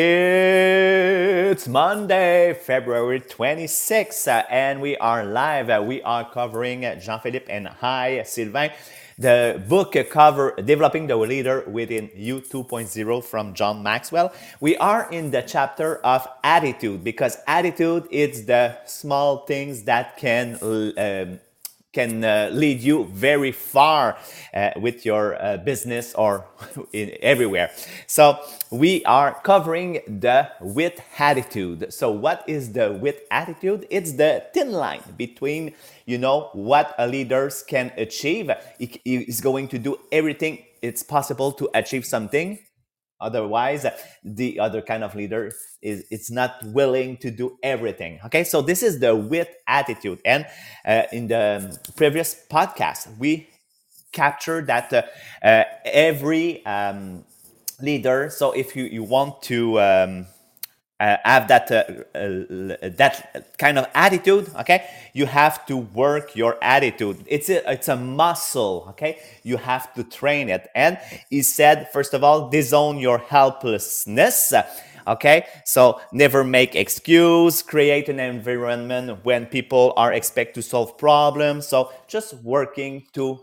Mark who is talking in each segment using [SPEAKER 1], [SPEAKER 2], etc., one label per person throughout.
[SPEAKER 1] It's Monday, February 26th, and we are live. We are covering Jean Philippe and Hi, Sylvain. The book cover Developing the Leader Within You 2.0 from John Maxwell. We are in the chapter of attitude because attitude is the small things that can um, can uh, lead you very far uh, with your uh, business or in, everywhere. So we are covering the WIT attitude. So what is the WIT attitude? It's the thin line between you know what a leaders can achieve. He is going to do everything it's possible to achieve something Otherwise, the other kind of leader is it's not willing to do everything. Okay, so this is the WIT attitude. And uh, in the previous podcast, we captured that uh, uh, every um, leader. So if you you want to um, uh, have that uh, uh, that kind of attitude okay? You have to work your attitude. It's a it's a muscle okay? You have to train it. And he said first of all disown your helplessness okay? So never make excuse create an environment when people are expect to solve problems. So just working to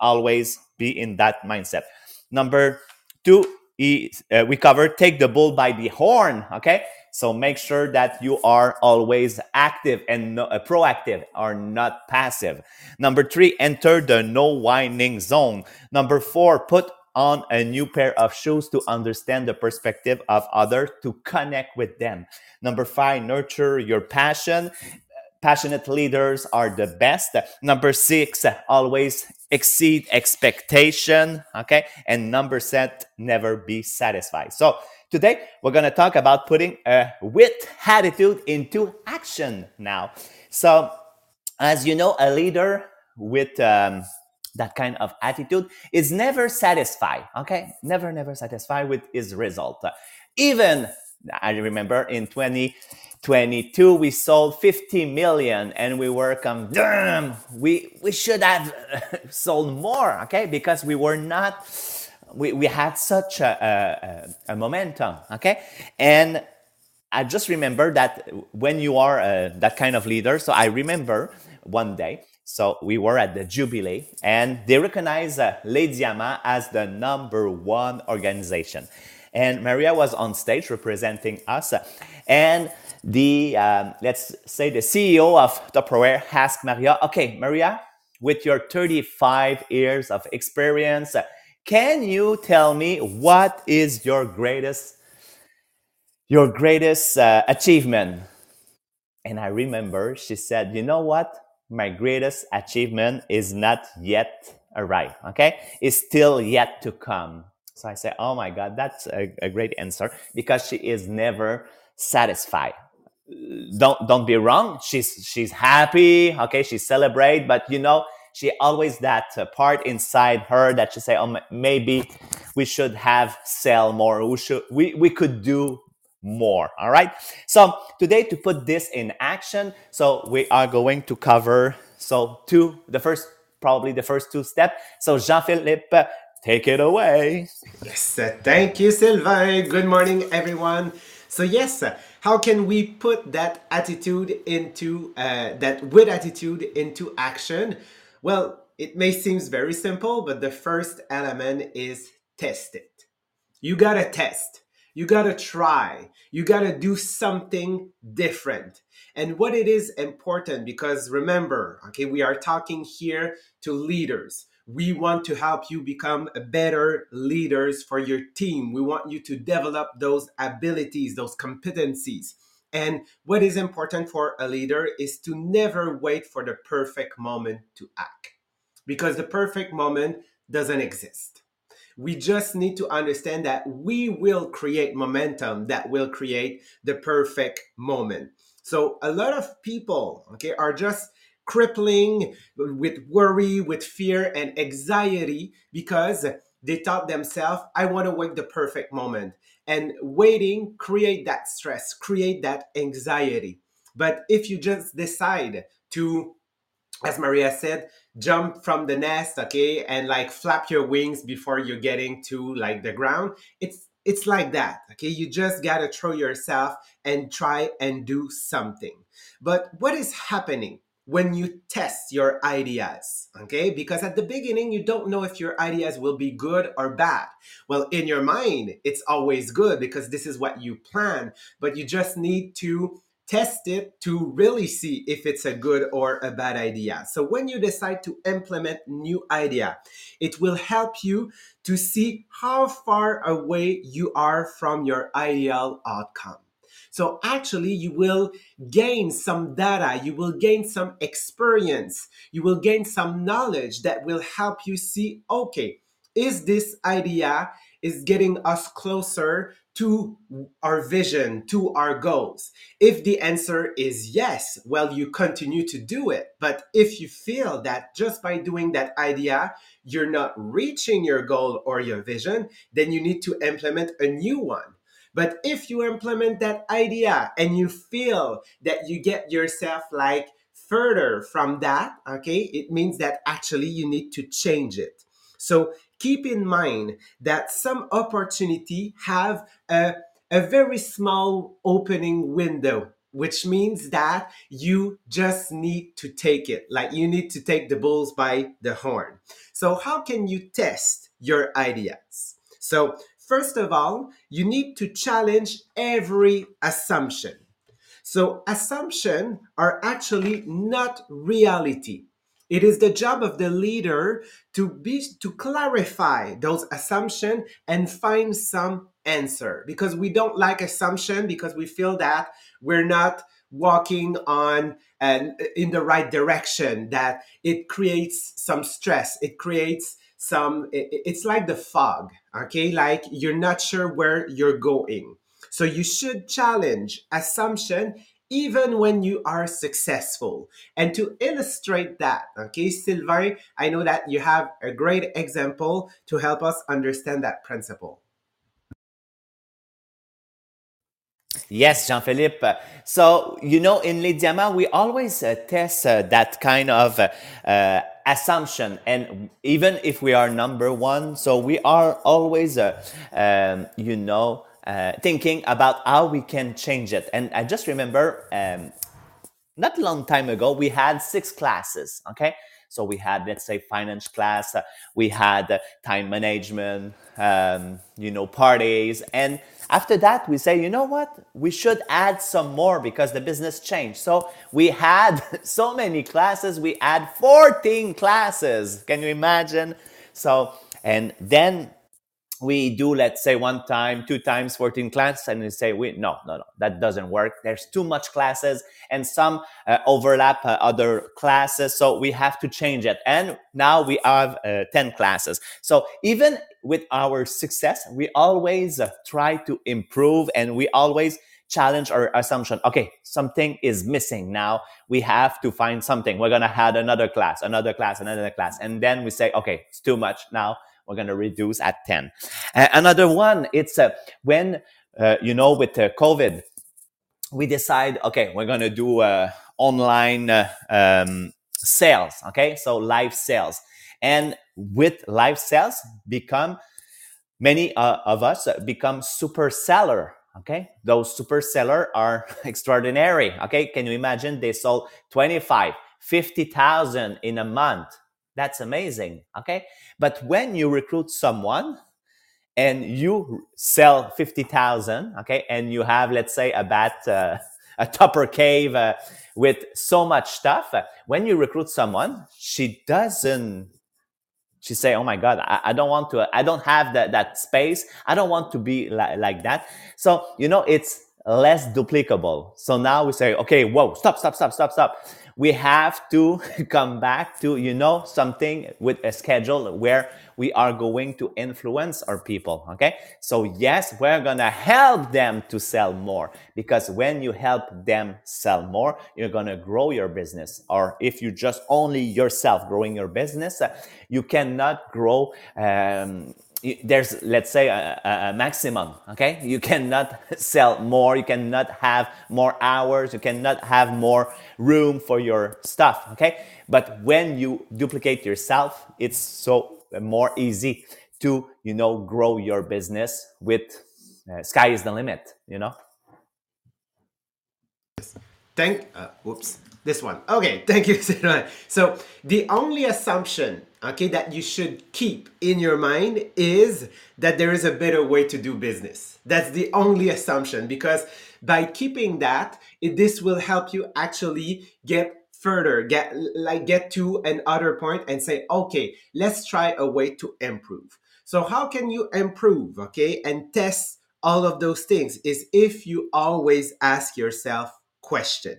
[SPEAKER 1] always be in that mindset. Number two he, uh, we covered take the bull by the horn. Okay. So make sure that you are always active and no, uh, proactive or not passive. Number three, enter the no whining zone. Number four, put on a new pair of shoes to understand the perspective of others to connect with them. Number five, nurture your passion passionate leaders are the best. Number six, always exceed expectation. Okay. And number set, never be satisfied. So today we're going to talk about putting a WIT attitude into action now. So as you know, a leader with, um, that kind of attitude is never satisfied. Okay. Never, never satisfied with his result. Even I remember in 20, 22 we sold 50 million and we were come damn we we should have sold more okay because we were not we, we had such a, a, a momentum okay and i just remember that when you are uh, that kind of leader so i remember one day so we were at the Jubilee and they recognize uh, Les as the number one organization. And Maria was on stage representing us. And the um, let's say the CEO of Tupperware asked Maria, okay, Maria, with your 35 years of experience, can you tell me what is your greatest your greatest uh, achievement? And I remember she said, you know what? My greatest achievement is not yet arrived. Okay, it's still yet to come. So I say, oh my God, that's a, a great answer because she is never satisfied. Don't don't be wrong she's she's happy okay she celebrate but you know she always that part inside her that she say oh maybe we should have sell more. We should we, we could do more all right? So today to put this in action so we are going to cover so two the first probably the first two steps. So jean-philippe take it away.
[SPEAKER 2] Yes thank you sylvain. Good morning everyone. So yes how can we put that attitude into uh, that WIT attitude into action? Well it may seem very simple but the first element is test it. You gotta test. You gotta try. You gotta do something different. And what it is important because remember okay we are talking here to leaders we want to help you become better leaders for your team. We want you to develop those abilities, those competencies. And what is important for a leader is to never wait for the perfect moment to act because the perfect moment doesn't exist. We just need to understand that we will create momentum that will create the perfect moment. So a lot of people, okay, are just crippling with worry, with fear and anxiety because they thought themselves, I want to wait the perfect moment. And waiting create that stress, create that anxiety. But if you just decide to, as Maria said, jump from the nest, okay, and like flap your wings before you're getting to like the ground, it's it's like that. Okay. You just got to throw yourself and try and do something. But what is happening? When you test your ideas, okay? Because at the beginning, you don't know if your ideas will be good or bad. Well, in your mind, it's always good because this is what you plan, but you just need to test it to really see if it's a good or a bad idea. So when you decide to implement new idea, it will help you to see how far away you are from your ideal outcome. So actually, you will gain some data, you will gain some experience, you will gain some knowledge that will help you see okay, is this idea is getting us closer to our vision, to our goals? If the answer is yes, well, you continue to do it. But if you feel that just by doing that idea, you're not reaching your goal or your vision, then you need to implement a new one. But if you implement that idea and you feel that you get yourself like further from that, okay, it means that actually you need to change it. So keep in mind that some opportunity have a, a very small opening window which means that you just need to take it like you need to take the bulls by the horn so how can you test your ideas so First of all, you need to challenge every assumption. So assumptions are actually not reality. It is the job of the leader to be to clarify those assumptions and find some answer because we don't like assumption because we feel that we're not walking on and in the right direction that it creates some stress it creates some it's like the fog okay? Like you're not sure where you're going. So you should challenge assumption even when you are successful. And to illustrate that okay sylvain i know that you have a great example to help us understand that principle.
[SPEAKER 1] Yes, Jean-Philippe. So, you know, in Les Diamants, we always uh, test uh, that kind of uh assumption. And even if we are number one, so we are always, uh, um, you know, uh, thinking about how we can change it. And I just remember um, not long time ago, we had six classes, okay? So we had, let's say, finance class, uh, we had time management, um, you know, parties. And after that, we say, you know what? We should add some more because the business changed. So we had so many classes, we had 14 classes. Can you imagine? So, and then we do let's say one time two times 14 classes and we say we no no no that doesn't work. There's too much classes and some uh, overlap uh, other classes so we have to change it. And now we have uh, 10 classes. So even with our success we always uh, try to improve and we always challenge our assumption okay something is missing now. We have to find something. We're to add another class another class another class. And then we say okay it's too much now we're going to reduce at 10. Uh, another one, it's uh, when, uh, you know, with COVID, we decide, okay, we're going to do uh, online uh, um, sales. Okay. So live sales. And with live sales become, many uh, of us become super seller okay those super seller are extraordinary okay can you imagine they sold 25 50000 in a month that's amazing. Okay. But when you recruit someone and you sell 50,000, okay, and you have, let's say, a bat, uh, a tupper cave uh, with so much stuff, uh, when you recruit someone, she doesn't she say oh my god i, I don't want to i don't have that, that space i don't want to be li- like that so you know it's less duplicable so now we say okay whoa stop stop stop stop stop we have to come back to, you know, something with a schedule where we are going to influence our people. Okay. So yes, we're going to help them to sell more because when you help them sell more, you're going to grow your business. Or if you just only yourself growing your business, uh, you cannot grow, um, there's let's say a, a, maximum okay you cannot sell more you cannot have more hours you cannot have more room for your stuff okay but when you duplicate yourself it's so more easy to you know grow your business with uh, sky is the limit. You know.
[SPEAKER 2] Thank, uh, whoops, this one. Okay, thank you. So the only assumption, okay, that you should keep in your mind is that there is a better way to do business. That's the only assumption because by keeping that, it, this will help you actually get further, get like get to another point and say, okay, let's try a way to improve. So how can you improve, okay, and test all of those things is if you always ask yourself question.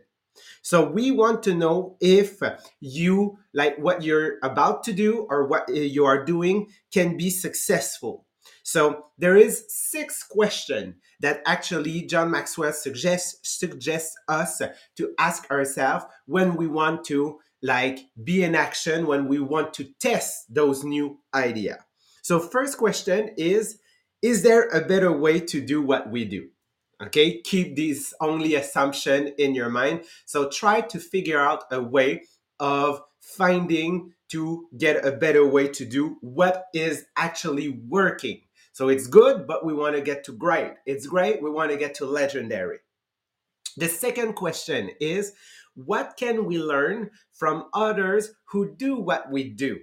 [SPEAKER 2] So we want to know if you like what you're about to do or what eh, you are doing can be successful. So there is six question that actually John Maxwell suggests suggests us to ask ourselves when we want to like be in action when we want to test those new idea. So first question is is there a better way to do what we do? Okay, keep this only assumption in your mind. So try to figure out a way of finding to get a better way to do what is actually working. So it's good, but we want to get to great. It's great, we want to get to legendary. The second question is what can we learn from others who do what we do?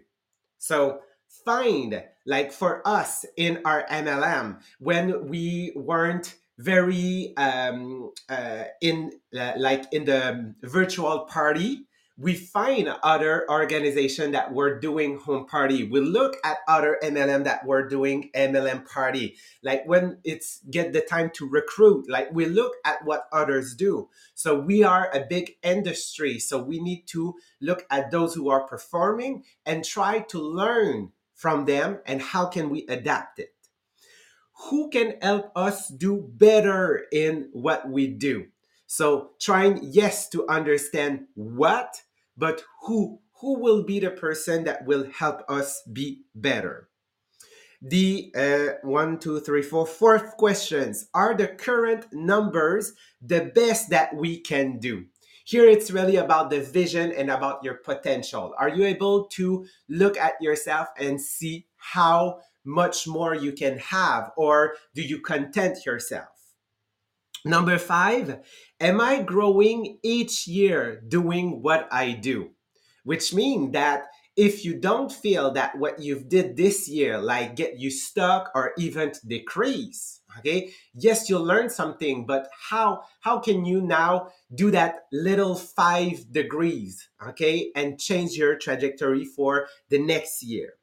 [SPEAKER 2] So find, like for us in our MLM, when we weren't very um, uh, in uh, like in the virtual party. We find other organization that were doing home party. We look at other mlm that were doing mlm party. Like when it's get the time to recruit like we look at what others do. So we are a big industry. So we need to look at those who are performing and try to learn from them and how can we adapt it who can help us do better in what we do. So trying, yes, to understand what, but who, who will be the person that will help us be better. The uh, one, two, three, four, fourth questions are the current numbers the best that we can do? Here it's really about the vision and about your potential. Are you able to look at yourself and see how much more you can have, or do you content yourself? Number five, am I growing each year doing what I do? Which means that if you don't feel that what you've did this year like get you stuck or even decrease okay yes you'll learn something but how how can you now do that little five degrees okay and change your trajectory for the next year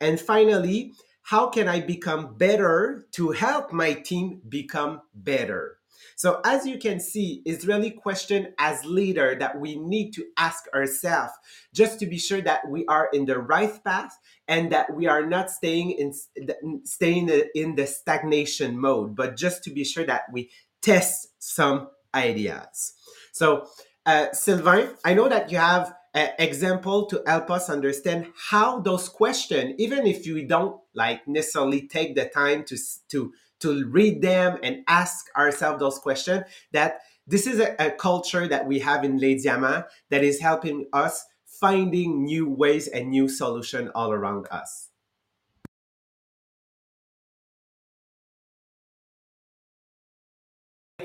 [SPEAKER 2] and finally how can I become better to help my team become better? So as you can see, it's really question as leader that we need to ask ourselves just to be sure that we are in the right path and that we are not staying in staying in the stagnation mode, but just to be sure that we test some ideas. So uh, Sylvain, I know that you have example to help us understand how those questions, even if you don't like necessarily take the time to to to read them and ask ourselves those questions, that this is a, a culture that we have in Les that is helping us finding new ways and new solution all around us.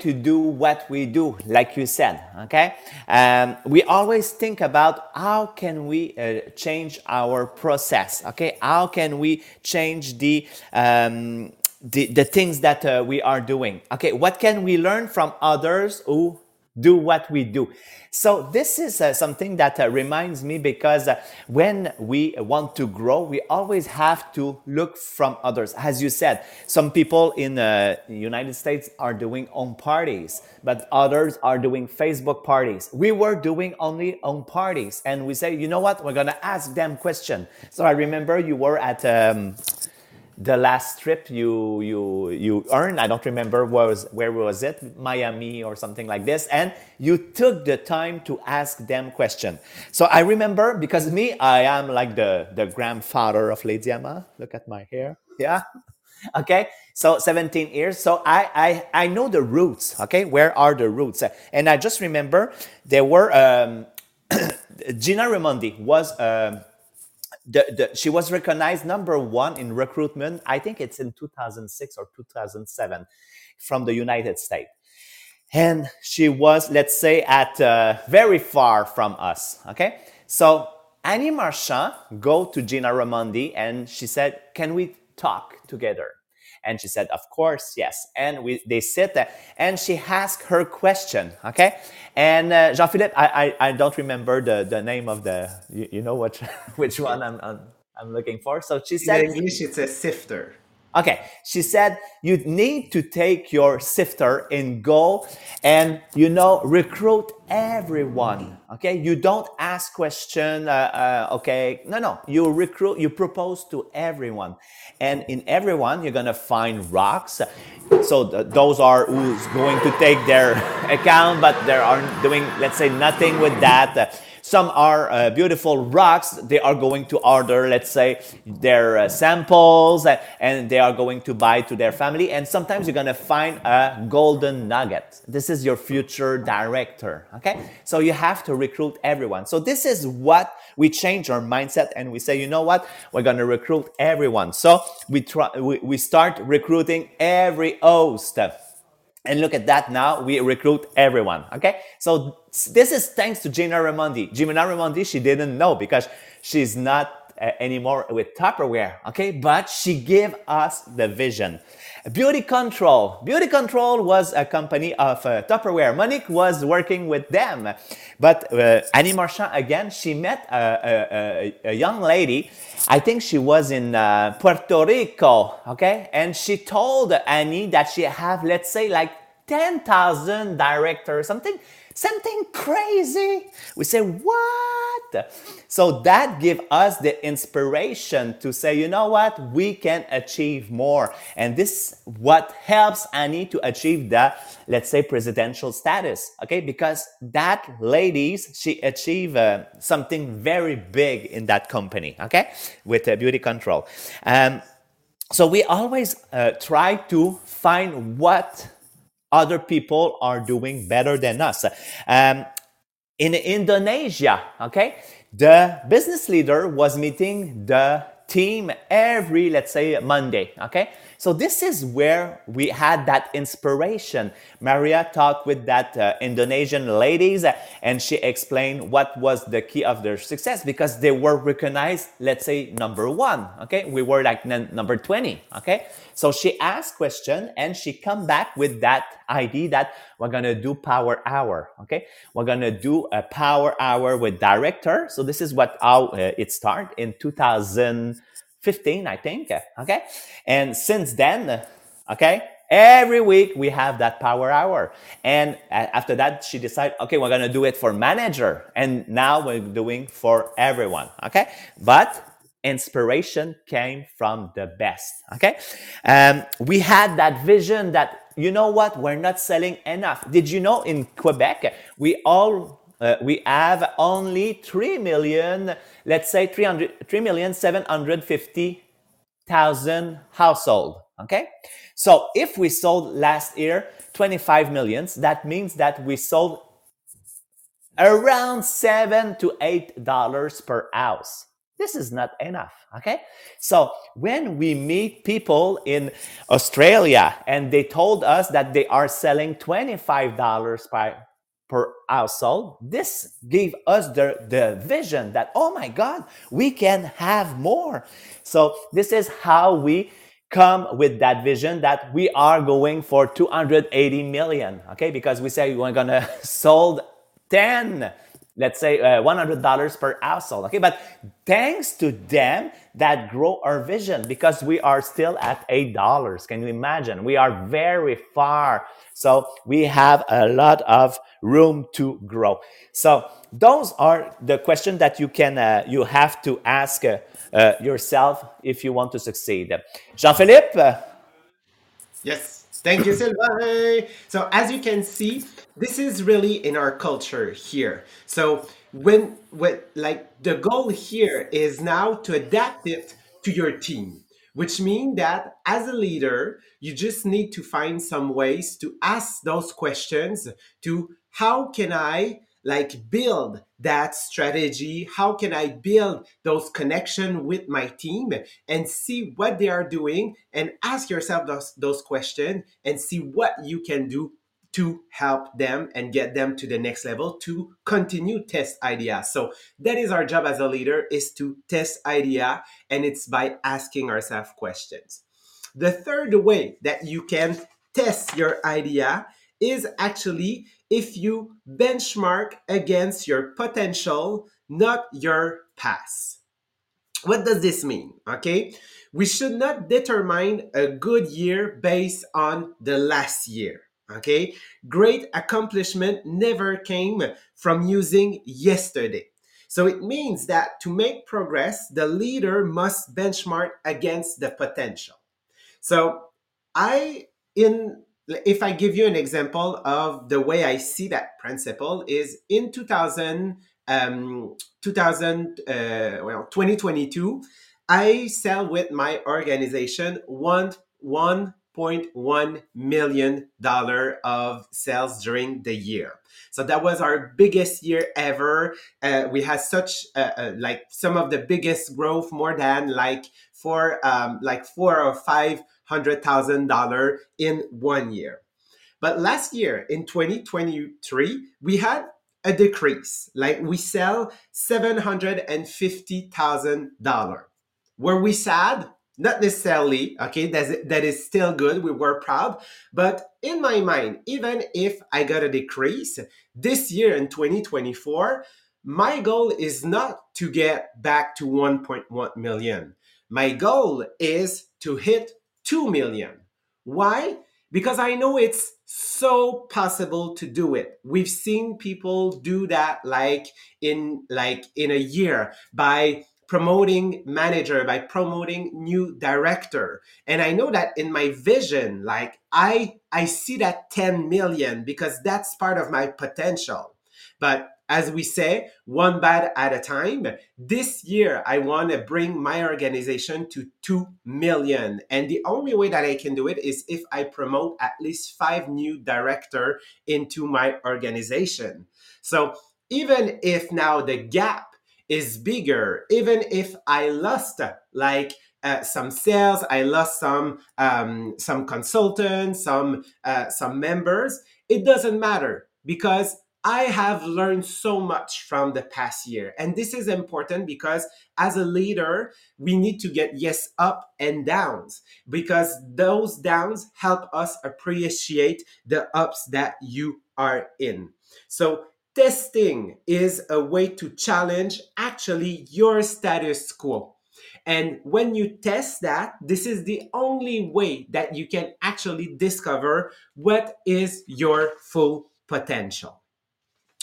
[SPEAKER 1] To do what we do like you said okay? Um, we always think about how can we uh, change our process okay? How can we change the um, the, the things that uh, we are doing okay? What can we learn from others who do what we do. So this is uh, something that uh, reminds me because uh, when we want to grow, we always have to look from others. As you said, some people in the United States are doing own parties, but others are doing Facebook parties. We were doing only own parties, and we say, you know what? We're gonna ask them question. So I remember you were at. Um, the last trip you you you earned i don't remember was where was it? Miami or something like this. And you took the time to ask them question. So i remember because me i am like the the grandfather of Les Diamants look at my hair. Yeah. Okay. So 17 years. So i i i know the roots. Okay. Where are the roots? And i just remember there were um gina raimondi was um the, the, she was recognized number one in recruitment. I think it's in 2006 or 2007 from the United States. And she was, let's say, at uh, very far from us. Okay. So Annie Marchand go to Gina Raimondi and she said, can we talk together? And she said, of course, yes. And we, they sit there and she asked her question. Okay. And uh, Jean-Philippe, I, I, I, don't remember the, the name of the, you, you know which, which one I'm, I'm, I'm looking for. So she said,
[SPEAKER 2] in English, it's a sifter.
[SPEAKER 1] Okay, she said you need to take your sifter and go and you know recruit everyone. Okay, you don't ask question. Uh, uh, okay, no, no, you recruit, you propose to everyone, and in everyone you're gonna find rocks. So th- those are who's going to take their account, but they are doing, let's say, nothing with that some are uh, beautiful rocks. They are going to order, let's say, their uh, samples uh, and they are going to buy to their family. And sometimes you're going to find a golden nugget. This is your future director. Okay. So you have to recruit everyone. So this is what we change our mindset and we say, you know what? We're going to recruit everyone. So we try, we, we start recruiting every host. And look at that now, we recruit everyone. Okay. So this is thanks to Gina Raimondi. Gina Raimondi, she didn't know because she's not uh, anymore with Tupperware. Okay. But she gave us the vision. Beauty Control. Beauty Control was a company of uh, Tupperware. Monique was working with them. But uh, Annie Marchand, again, she met a, a, a, young lady. I think she was in uh, Puerto Rico. Okay. And she told Annie that she have, let's say, like 10,000 directors, something something crazy. We say, what? So that give us the inspiration to say, you know what? We can achieve more. And this what helps Annie to achieve the, let's say, presidential status. Okay. Because that ladies, she achieve uh, something very big in that company. Okay. With uh, beauty control. Um, so we always uh, try to find what other people are doing better than us. Um, in Indonesia, okay, the business leader was meeting the team every, let's say, Monday, okay? So this is where we had that inspiration. Maria talked with that uh, Indonesian ladies uh, and she explained what was the key of their success because they were recognized, let's say, number one, okay? We were like n- number 20, okay? So she asked question and she come back with that idea that we're gonna do power hour. Okay, we're gonna do a power hour with director. So this is what how uh, it started in 2015, I think. Okay, and since then, okay, every week we have that power hour and after that she decided okay we're going to do it for manager and now we're doing for everyone okay but inspiration came from the best. Okay. Um, we had that vision that, you know what, we're not selling enough. Did you know in Quebec, we all uh, we have only 3 million, let's say 300, 3 million 750,000 household. Okay. So if we sold last year 25 millions, that means that we sold around seven to eight dollars per house. This is not enough. Okay. So when we meet people in Australia and they told us that they are selling $25 per, per household, this gave us the, the vision that, oh my God, we can have more. So this is how we come with that vision that we are going for 280 million. Okay. Because we say we're going to sold 10 let's say uh, $100 per household okay but thanks to them that grow our vision because we are still at $8 can you imagine? We are very far. So we have a lot of room to grow. So those are the questions that you can uh, you have to ask uh, uh yourself if you want to succeed. Jean-philippe?
[SPEAKER 2] Yes. Thank you, Sylvain. So as you can see, this is really in our culture here. So when, when like the goal here is now to adapt it to your team, which means that as a leader, you just need to find some ways to ask those questions to how can I like build that strategy? How can i build those connection with my team and see what they are doing and ask yourself those, those questions and see what you can do to help them and get them to the next level to continue test idea. So that is our job as a leader is to test idea and it's by asking ourselves questions. The third way that you can test your idea is actually if you benchmark against your potential not your past. What does this mean? Okay we should not determine a good year based on the last year Okay. Great accomplishment never came from using yesterday. So it means that to make progress, the leader must benchmark against the potential. So I, in, if I give you an example of the way I see that principle is in 2000, um, 2000, uh, well, 2022, I sell with my organization one, one $1.1 million of sales during the year. So that was our biggest year ever. Uh, we had such uh, uh, like some of the biggest growth, more than like four, um, like four or five hundred thousand dollar in one year. But last year in 2023, we had a decrease. Like we sell seven hundred and fifty thousand dollar. Were we sad? Not necessarily okay that's, that is still good we were proud but in my mind even if i got a decrease this year in 2024 my goal is not to get back to 1.1 million. My goal is to hit 2 million. Why? Because i know it's so possible to do it. We've seen people do that like in like in a year by promoting manager by promoting new director. And i know that in my vision like i i see that 10 million because that's part of my potential. But as we say one bad at a time this year i want to bring my organization to 2 million. And the only way that i can do it is if i promote at least five new director into my organization. So even if now the gap is bigger, even if I lost like uh, some sales, I lost some um, some consultants, some uh, some members. It doesn't matter because I have learned so much from the past year, and this is important because as a leader, we need to get yes up and downs because those downs help us appreciate the ups that you are in. So testing is a way to challenge actually your status quo. And when you test that, this is the only way that you can actually discover what is your full potential.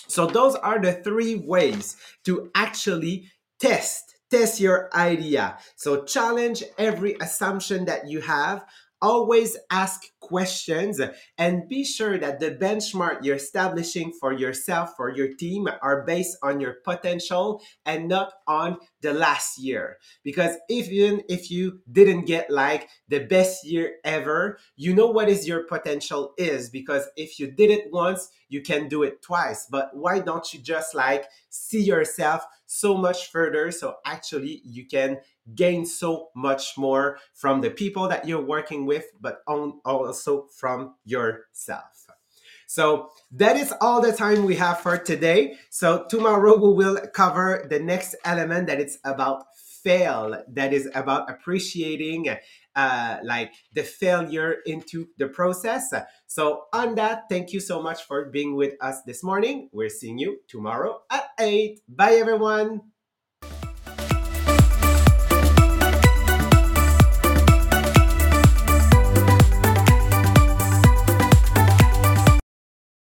[SPEAKER 2] So, those are the three ways to actually test test your idea. So challenge every assumption that you have always ask questions and be sure that the benchmark you're establishing for yourself for your team are based on your potential and not on the last year. Because even if you didn't get like the best year ever you know what is your potential is. Because if you did it once you can do it twice. But why don't you just like see yourself so much further so actually you can gain so much more from the people that you're working with, but on, also from yourself. So that is all the time we have for today. So tomorrow we will cover the next element that it's about fail, that is about appreciating uh, like the failure into the process. So on that, thank you so much for being with us this morning. We're seeing you tomorrow at 8. Bye everyone.